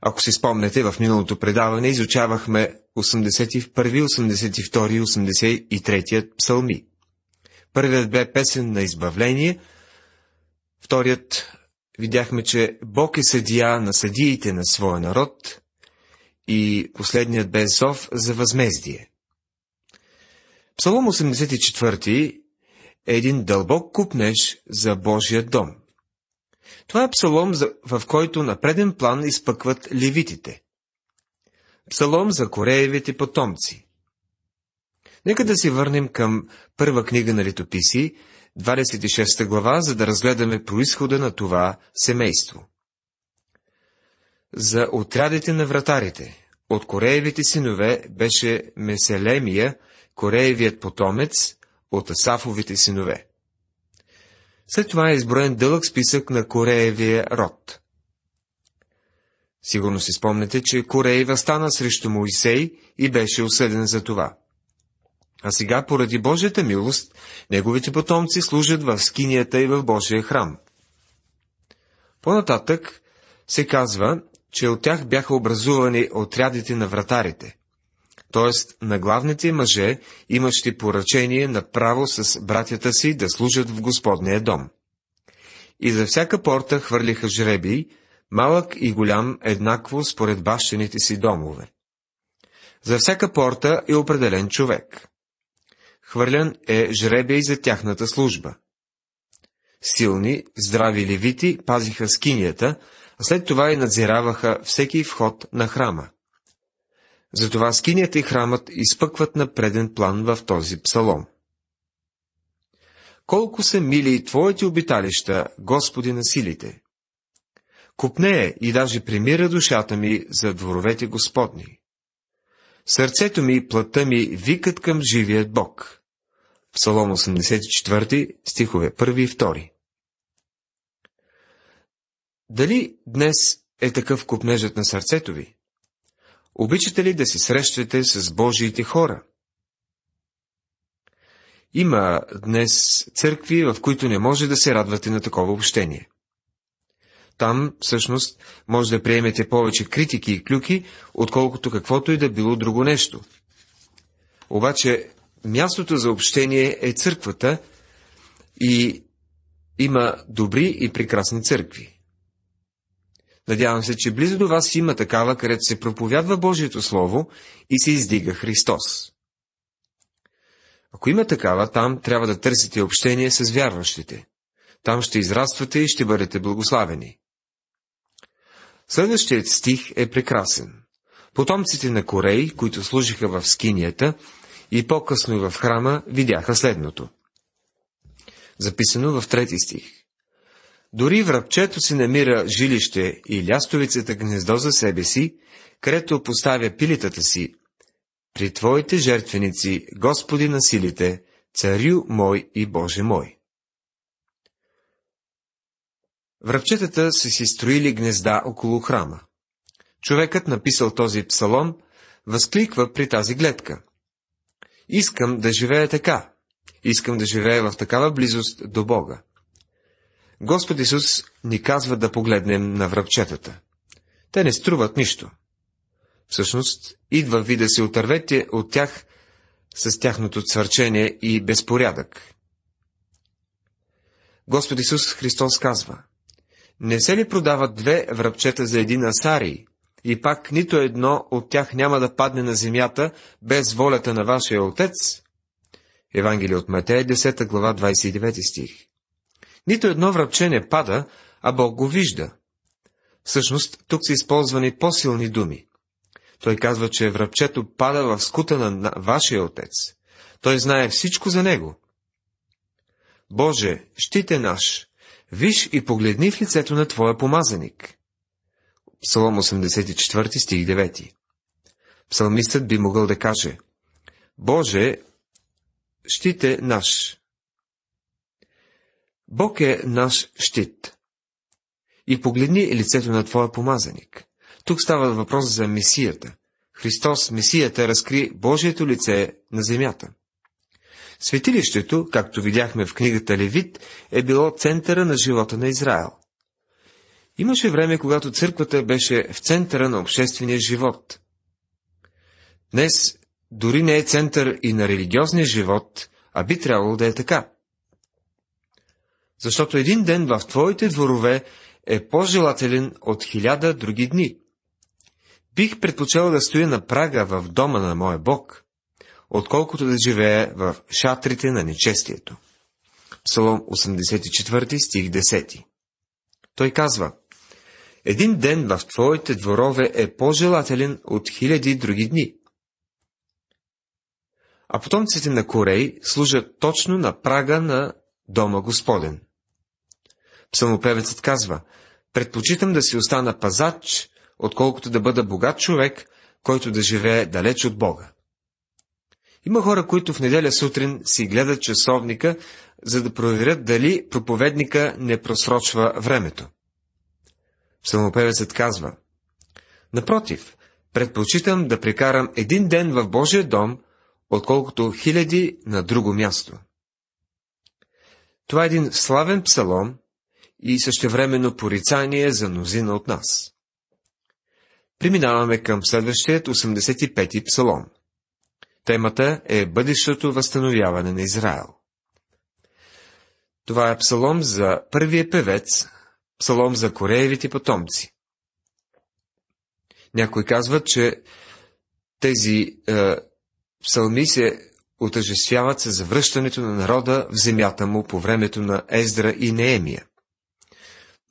Ако си спомнете, в миналото предаване изучавахме 81, 82 и 83 псалми. Първият бе песен на избавление, вторият видяхме, че Бог е съдия на съдиите на своя народ и последният бе зов за възмездие. Псалом 84 е един дълбок купнеж за Божия дом. Това е псалом, в който на преден план изпъкват левитите. Псалом за Кореевите потомци. Нека да се върнем към първа книга на летописи, 26 глава, за да разгледаме происхода на това семейство. За отрядите на вратарите от Кореевите синове беше Меселемия, Кореевият потомец, от Асафовите синове. След това е изброен дълъг списък на Кореевия род. Сигурно си спомнете, че Кореи възстана срещу Моисей и беше осъден за това. А сега, поради Божията милост, неговите потомци служат в скинията и в Божия храм. По-нататък се казва, че от тях бяха образувани отрядите на вратарите, т.е. на главните мъже, имащи поръчение на право с братята си да служат в Господния дом. И за всяка порта хвърлиха жребий, малък и голям еднакво според бащените си домове. За всяка порта е определен човек. Хвърлян е жребей за тяхната служба. Силни, здрави левити пазиха скинията, а след това и надзираваха всеки вход на храма. Затова скинията и храмът изпъкват на преден план в този псалом. Колко са мили Твоите обиталища, Господи на силите! Купнее и даже примира душата ми за дворовете Господни. Сърцето ми и плътта ми викат към живият Бог. Псалом 84, стихове 1 и 2. Дали днес е такъв купнежът на сърцето ви? Обичате ли да се срещате с Божиите хора? Има днес църкви, в които не може да се радвате на такова общение. Там, всъщност, може да приемете повече критики и клюки, отколкото каквото и да било друго нещо. Обаче, мястото за общение е църквата и има добри и прекрасни църкви. Надявам се, че близо до вас има такава, където се проповядва Божието Слово и се издига Христос. Ако има такава, там трябва да търсите общение с вярващите. Там ще израствате и ще бъдете благославени. Следващият стих е прекрасен. Потомците на Корей, които служиха в скинията и по-късно и в храма, видяха следното. Записано в трети стих. Дори връбчето си намира жилище и лястовицата гнездо за себе си, където поставя пилитата си. При Твоите жертвеници, Господи на силите, Царю мой и Боже мой. Връбчетата са си строили гнезда около храма. Човекът, написал този псалом, възкликва при тази гледка. Искам да живея така. Искам да живея в такава близост до Бога. Господ Исус ни казва да погледнем на връбчетата. Те не струват нищо. Всъщност, идва ви да се отървете от тях с тяхното цвърчение и безпорядък. Господ Исус Христос казва, не се ли продават две връбчета за един асарий, и пак нито едно от тях няма да падне на земята без волята на вашия Отец? Евангелие от Матея, 10 глава, 29 стих. Нито едно връбче не пада, а Бог го вижда. Всъщност, тук са използвани по-силни думи. Той казва, че връбчето пада в скута на вашия отец. Той знае всичко за него. Боже, щите наш, виж и погледни в лицето на Твоя помазаник. Псалом 84, стих 9. Псалмистът би могъл да каже, Боже, щите наш, Бог е наш щит. И погледни лицето на Твоя помазаник. Тук става въпрос за Месията. Христос, Месията, разкри Божието лице на земята. Светилището, както видяхме в книгата Левит, е било центъра на живота на Израел. Имаше време, когато църквата беше в центъра на обществения живот. Днес дори не е център и на религиозния живот, а би трябвало да е така. Защото един ден в твоите дворове е по-желателен от хиляда други дни. Бих предпочел да стоя на прага в дома на моя Бог, отколкото да живея в шатрите на нечестието. Псалом 84 стих 10 Той казва, Един ден в твоите дворове е по-желателен от хиляди други дни. А потомците на Корей служат точно на прага на Дома Господен. Псалмопевецът казва, предпочитам да си остана пазач, отколкото да бъда богат човек, който да живее далеч от Бога. Има хора, които в неделя сутрин си гледат часовника, за да проверят дали проповедника не просрочва времето. Псалмопевецът казва, Напротив, предпочитам да прекарам един ден в Божия дом, отколкото хиляди на друго място. Това е един славен псалом и същевременно порицание за мнозина от нас. Преминаваме към следващият 85-ти псалом. Темата е бъдещото възстановяване на Израел. Това е псалом за първия певец, псалом за кореевите потомци. Някой казват, че тези е, псалми се отъжествяват с завръщането на народа в земята му по времето на Ездра и Неемия.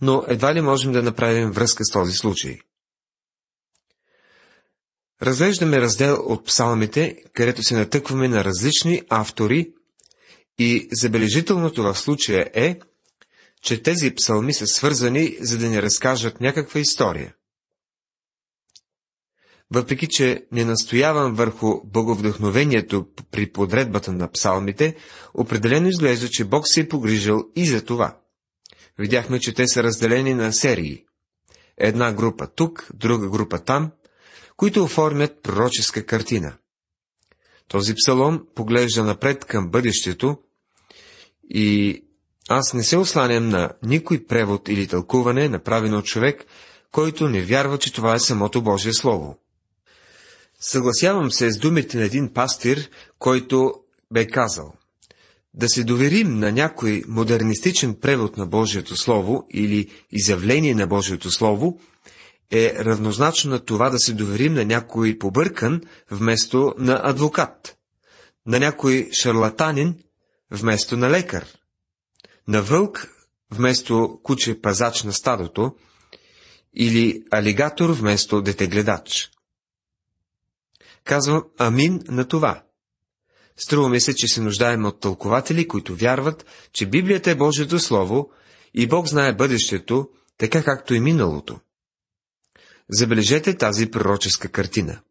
Но едва ли можем да направим връзка с този случай. Разглеждаме раздел от псалмите, където се натъкваме на различни автори и забележителното в случая е, че тези псалми са свързани, за да ни разкажат някаква история. Въпреки, че не настоявам върху боговдъхновението при подредбата на псалмите, определено изглежда, че Бог се е погрижил и за това. Видяхме, че те са разделени на серии. Една група тук, друга група там, които оформят пророческа картина. Този псалом поглежда напред към бъдещето и аз не се осланям на никой превод или тълкуване, направено от човек, който не вярва, че това е самото Божие Слово. Съгласявам се с думите на един пастир, който бе казал да се доверим на някой модернистичен превод на Божието Слово или изявление на Божието Слово е равнозначно на това да се доверим на някой побъркан вместо на адвокат, на някой шарлатанин вместо на лекар, на вълк вместо куче пазач на стадото или алигатор вместо детегледач. Казвам амин на това. Струва ми се, че се нуждаем от тълкователи, които вярват, че Библията е Божието Слово и Бог знае бъдещето, така както и миналото. Забележете тази пророческа картина.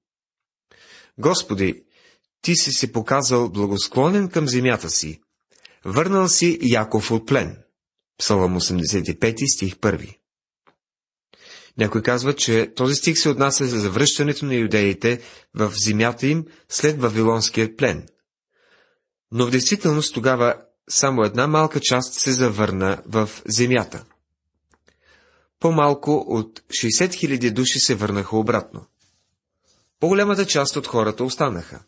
Господи, ти си се показал благосклонен към земята си. Върнал си Яков от плен. Псалом 85 стих 1. Някой казва, че този стих се отнася за завръщането на юдеите в земята им след Вавилонския плен. Но в действителност тогава само една малка част се завърна в земята по-малко от 60 000 души се върнаха обратно. По-голямата част от хората останаха.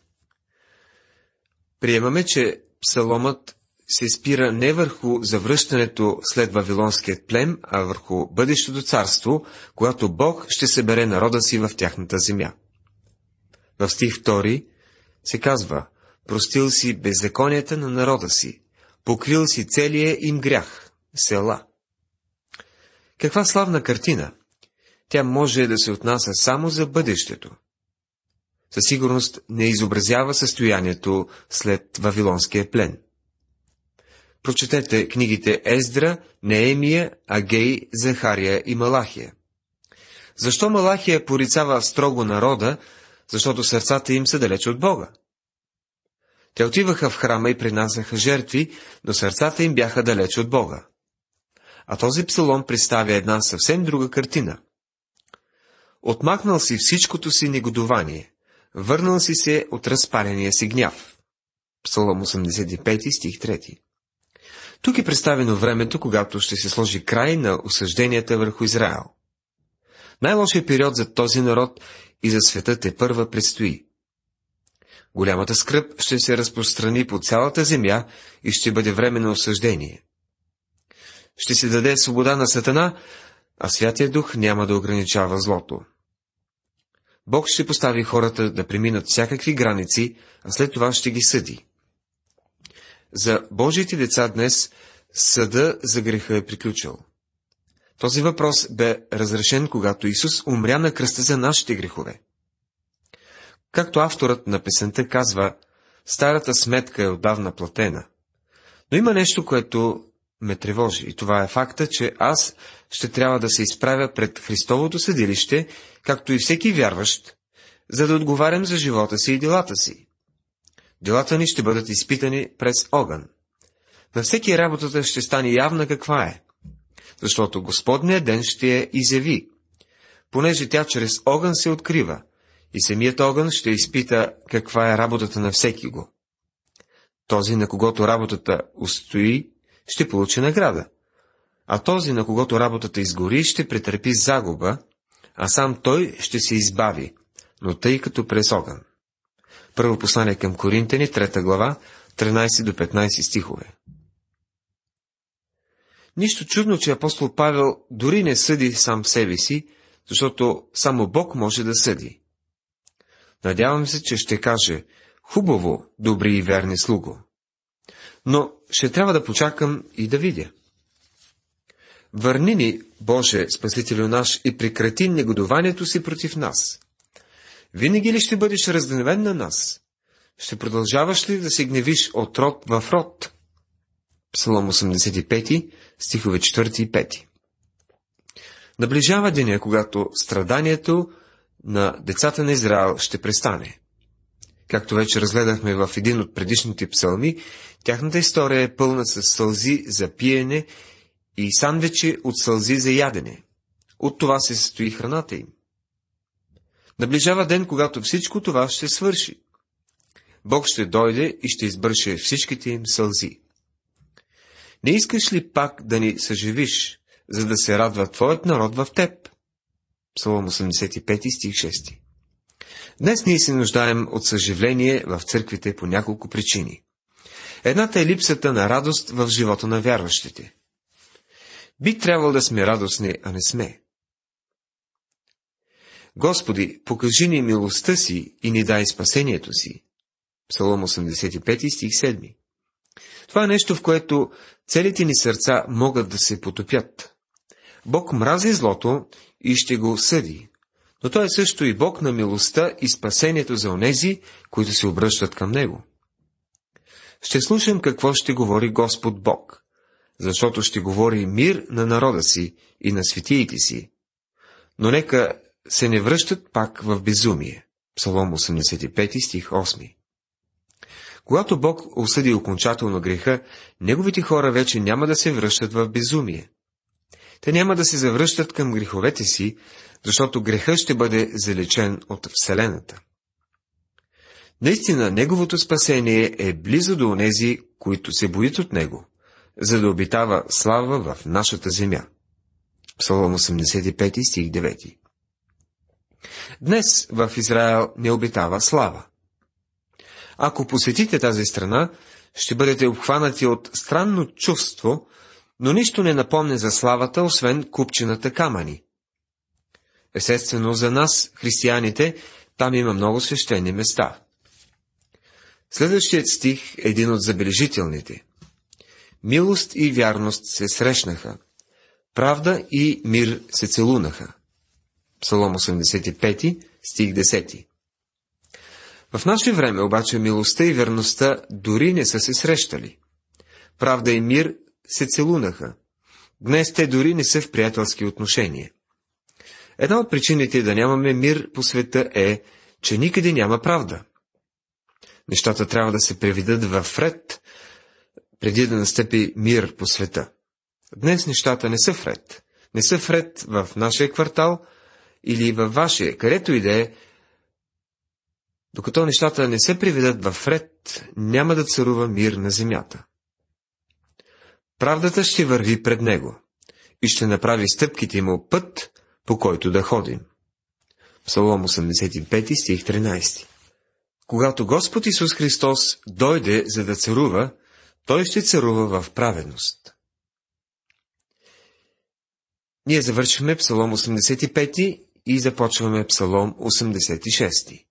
Приемаме, че псаломът се спира не върху завръщането след Вавилонският плем, а върху бъдещото царство, когато Бог ще събере народа си в тяхната земя. В стих 2 се казва, простил си беззаконията на народа си, покрил си целия им грях, села. Каква славна картина! Тя може да се отнася само за бъдещето. Със сигурност не изобразява състоянието след Вавилонския плен. Прочетете книгите Ездра, Неемия, Агей, Захария и Малахия. Защо Малахия порицава строго народа? Защото сърцата им са далеч от Бога. Те отиваха в храма и принасяха жертви, но сърцата им бяха далеч от Бога. А този псалом представя една съвсем друга картина. Отмахнал си всичкото си негодование, върнал си се от разпаления си гняв. Псалом 85, стих 3. Тук е представено времето, когато ще се сложи край на осъжденията върху Израел. Най-лошият период за този народ и за света те първа предстои. Голямата скръп ще се разпространи по цялата земя и ще бъде време на осъждение. Ще се даде свобода на Сатана, а Святия Дух няма да ограничава злото. Бог ще постави хората да преминат всякакви граници, а след това ще ги съди. За Божиите деца днес съда за греха е приключил. Този въпрос бе разрешен, когато Исус умря на кръста за нашите грехове. Както авторът на песента казва, старата сметка е отдавна платена. Но има нещо, което ме тревожи, и това е факта, че аз ще трябва да се изправя пред Христовото съдилище, както и всеки вярващ, за да отговарям за живота си и делата си. Делата ни ще бъдат изпитани през огън. На всеки работата ще стане явна каква е, защото Господния ден ще я изяви, понеже тя чрез огън се открива, и самият огън ще изпита каква е работата на всеки го. Този, на когото работата устои, ще получи награда, а този, на когото работата изгори, ще претърпи загуба, а сам той ще се избави, но тъй като през огън. Първо послание към Коринтени, трета глава, 13 до 15 стихове. Нищо чудно, че апостол Павел дори не съди сам себе си, защото само Бог може да съди. Надявам се, че ще каже, хубаво, добри и верни слуго. Но ще трябва да почакам и да видя. Върни ни, Боже, Спасителю наш, и прекрати негодованието си против нас. Винаги ли ще бъдеш разгневен на нас? Ще продължаваш ли да се гневиш от род в род? Псалом 85, стихове 4 и 5. Наближава деня, когато страданието на децата на Израел ще престане. Както вече разгледахме в един от предишните псалми, тяхната история е пълна с сълзи за пиене и сандвичи от сълзи за ядене. От това се състои храната им. Наближава ден, когато всичко това ще свърши. Бог ще дойде и ще избърше всичките им сълзи. Не искаш ли пак да ни съживиш, за да се радва Твоят народ в теб? Псалом 85 стих 6 Днес ние се нуждаем от съживление в църквите по няколко причини. Едната е липсата на радост в живота на вярващите. Би трябвало да сме радостни, а не сме. Господи, покажи ни милостта си и ни дай спасението си. Псалом 85 стих 7 Това е нещо, в което целите ни сърца могат да се потопят. Бог мрази злото и ще го съди. Но той е също и Бог на милостта и спасението за онези, които се обръщат към Него. Ще слушам какво ще говори Господ Бог, защото ще говори мир на народа си и на светиите си. Но нека се не връщат пак в безумие. Псалом 85 стих 8 Когато Бог осъди окончателно греха, неговите хора вече няма да се връщат в безумие. Те няма да се завръщат към греховете си, защото греха ще бъде залечен от Вселената. Наистина, Неговото спасение е близо до онези, които се боят от Него, за да обитава слава в нашата земя. Псалом 85 стих 9 Днес в Израел не обитава слава. Ако посетите тази страна, ще бъдете обхванати от странно чувство, но нищо не напомня за славата, освен купчината камъни. Естествено, за нас, християните, там има много свещени места. Следващият стих е един от забележителните. Милост и вярност се срещнаха. Правда и мир се целунаха. Псалом 85, стих 10. В наше време обаче милостта и верността дори не са се срещали. Правда и мир се целунаха. Днес те дори не са в приятелски отношения. Една от причините да нямаме мир по света е, че никъде няма правда. Нещата трябва да се преведат в ред, преди да настъпи мир по света. Днес нещата не са вред. Не са вред в нашия квартал или във вашия, където и да е. Докато нещата не се приведат в ред, няма да царува мир на земята. Правдата ще върви пред него и ще направи стъпките му път, по който да ходим. Псалом 85, стих 13 Когато Господ Исус Христос дойде за да царува, Той ще царува в праведност. Ние завършваме Псалом 85 и започваме Псалом 86.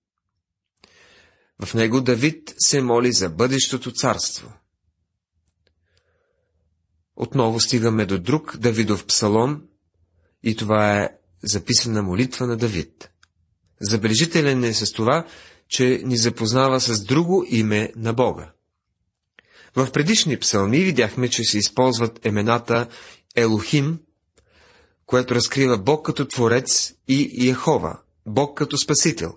В него Давид се моли за бъдещото царство. Отново стигаме до друг Давидов псалом и това е записана молитва на Давид. Забележителен е с това, че ни запознава с друго име на Бога. В предишни псалми видяхме, че се използват имената Елохим, което разкрива Бог като Творец и Яхова, Бог като Спасител.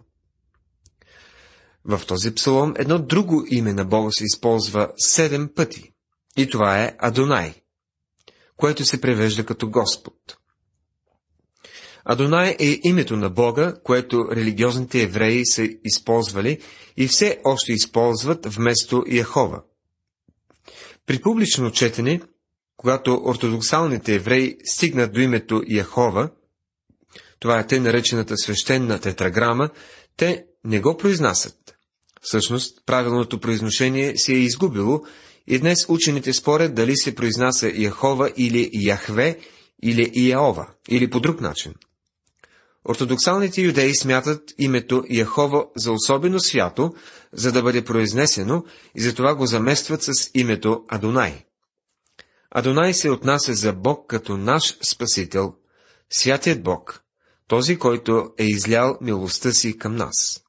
В този псалом едно друго име на Бога се използва седем пъти. И това е Адонай, което се превежда като Господ. Адонай е името на Бога, което религиозните евреи са използвали и все още използват вместо Яхова. При публично четене, когато ортодоксалните евреи стигнат до името Яхова, това е те наречената свещена тетраграма, те не го произнасят. Всъщност, правилното произношение се е изгубило и днес учените спорят дали се произнася Яхова или Яхве или Иаова, или по друг начин. Ортодоксалните юдеи смятат името Яхова за особено свято, за да бъде произнесено и затова го заместват с името Адонай. Адонай се отнася за Бог като наш Спасител, святият Бог, този, който е излял милостта си към нас.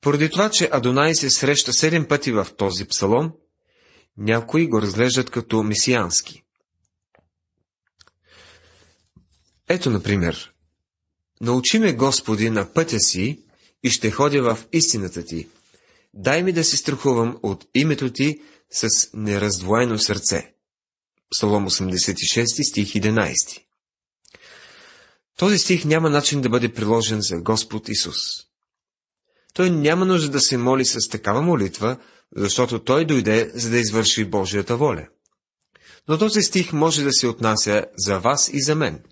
Поради това, че Адонай се среща седем пъти в този псалом, някои го разглеждат като месиански. Ето, например, Научи ме, Господи, на пътя си и ще ходя в истината ти. Дай ми да се страхувам от името ти с нераздвоено сърце. Псалом 86, стих 11 Този стих няма начин да бъде приложен за Господ Исус. Той няма нужда да се моли с такава молитва, защото Той дойде, за да извърши Божията воля. Но този стих може да се отнася за вас и за мен.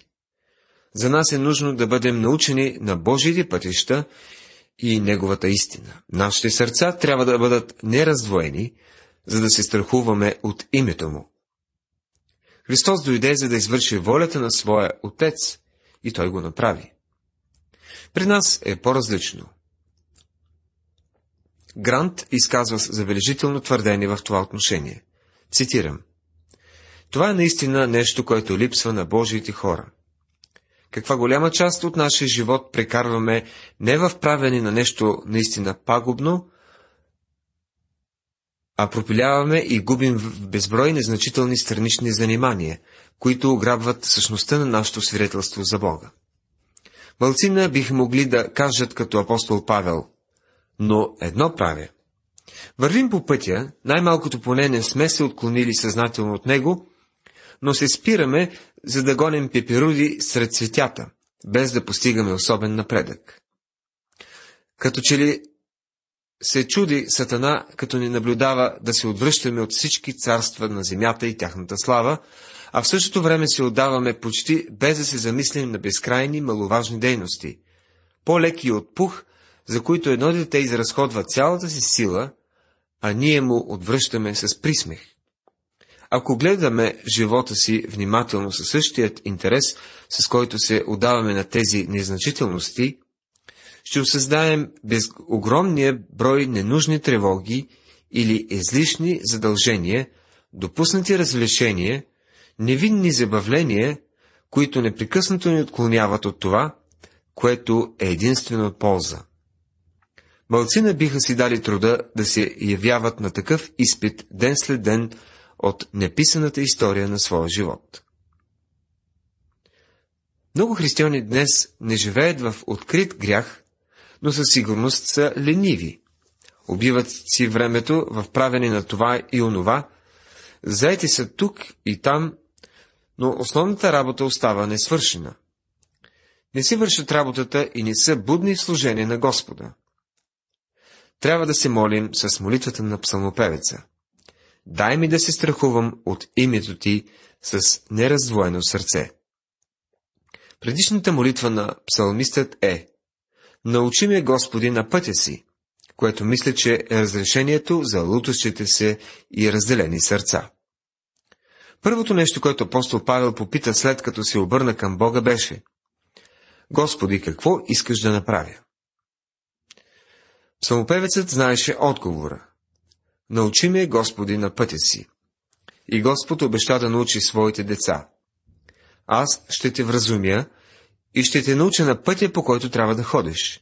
За нас е нужно да бъдем научени на Божиите пътища и Неговата истина. Нашите сърца трябва да бъдат нераздвоени, за да се страхуваме от името Му. Христос дойде, за да извърши волята на своя Отец, и Той го направи. При нас е по-различно. Грант изказва забележително твърдение в това отношение. Цитирам. Това е наистина нещо, което липсва на Божиите хора. Каква голяма част от нашия живот прекарваме не в правене на нещо наистина пагубно, а пропиляваме и губим в безброй незначителни странични занимания, които ограбват същността на нашето свидетелство за Бога. Малцина биха могли да кажат като апостол Павел – но едно правя. Вървим по пътя, най-малкото поне не сме се отклонили съзнателно от него, но се спираме, за да гоним пеперуди сред цветята, без да постигаме особен напредък. Като че ли се чуди Сатана, като ни наблюдава да се отвръщаме от всички царства на земята и тяхната слава, а в същото време се отдаваме почти без да се замислим на безкрайни маловажни дейности, по-леки от пух за които едно дете изразходва цялата си сила, а ние му отвръщаме с присмех. Ако гледаме живота си внимателно със същият интерес, с който се отдаваме на тези незначителности, ще осъзнаем без огромния брой ненужни тревоги или излишни задължения, допуснати развлечения, невинни забавления, които непрекъснато ни отклоняват от това, което е единствено полза. Малцина биха си дали труда да се явяват на такъв изпит ден след ден от неписаната история на своя живот. Много християни днес не живеят в открит грях, но със сигурност са лениви. Убиват си времето в правене на това и онова, заети са тук и там, но основната работа остава несвършена. Не си вършат работата и не са будни в служение на Господа трябва да се молим с молитвата на псалмопевеца. дай ми да се страхувам от името ти с нераздвоено сърце. Предишната молитва на псалмистът е Научи ме, Господи, на пътя си, което мисля, че е разрешението за лутащите се и разделени сърца. Първото нещо, което апостол Павел попита след като се обърна към Бога беше Господи, какво искаш да направя? Псалмопевецът знаеше отговора. Научи ме, Господи, на пътя си. И Господ обеща да научи своите деца. Аз ще те вразумя и ще те науча на пътя, по който трябва да ходиш.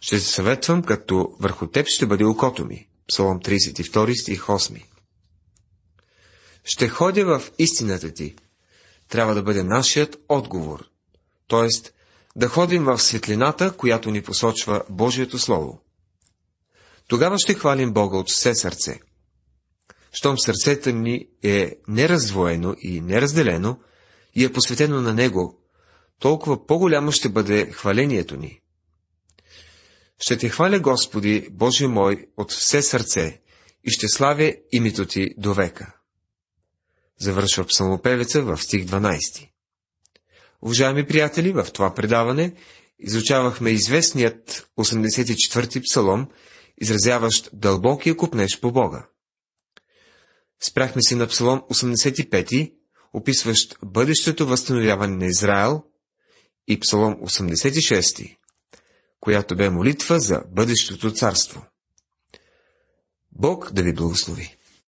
Ще се съветвам, като върху теб ще бъде окото ми. Псалом 32 стих 8. Ще ходя в истината ти. Трябва да бъде нашият отговор. Тоест, да ходим в светлината, която ни посочва Божието Слово. Тогава ще хвалим Бога от все сърце. Щом сърцето ни е нераздвоено и неразделено и е посветено на Него, толкова по-голямо ще бъде хвалението ни. Ще те хваля, Господи, Боже мой, от все сърце и ще славя името Ти до века. Завършва псалмопевеца в стих 12. Уважаеми приятели, в това предаване изучавахме известният 84-ти псалом, изразяващ дълбокия купнеж по Бога. Спряхме се на псалом 85, описващ бъдещето възстановяване на Израел, и псалом 86, която бе молитва за бъдещото царство. Бог да ви благослови!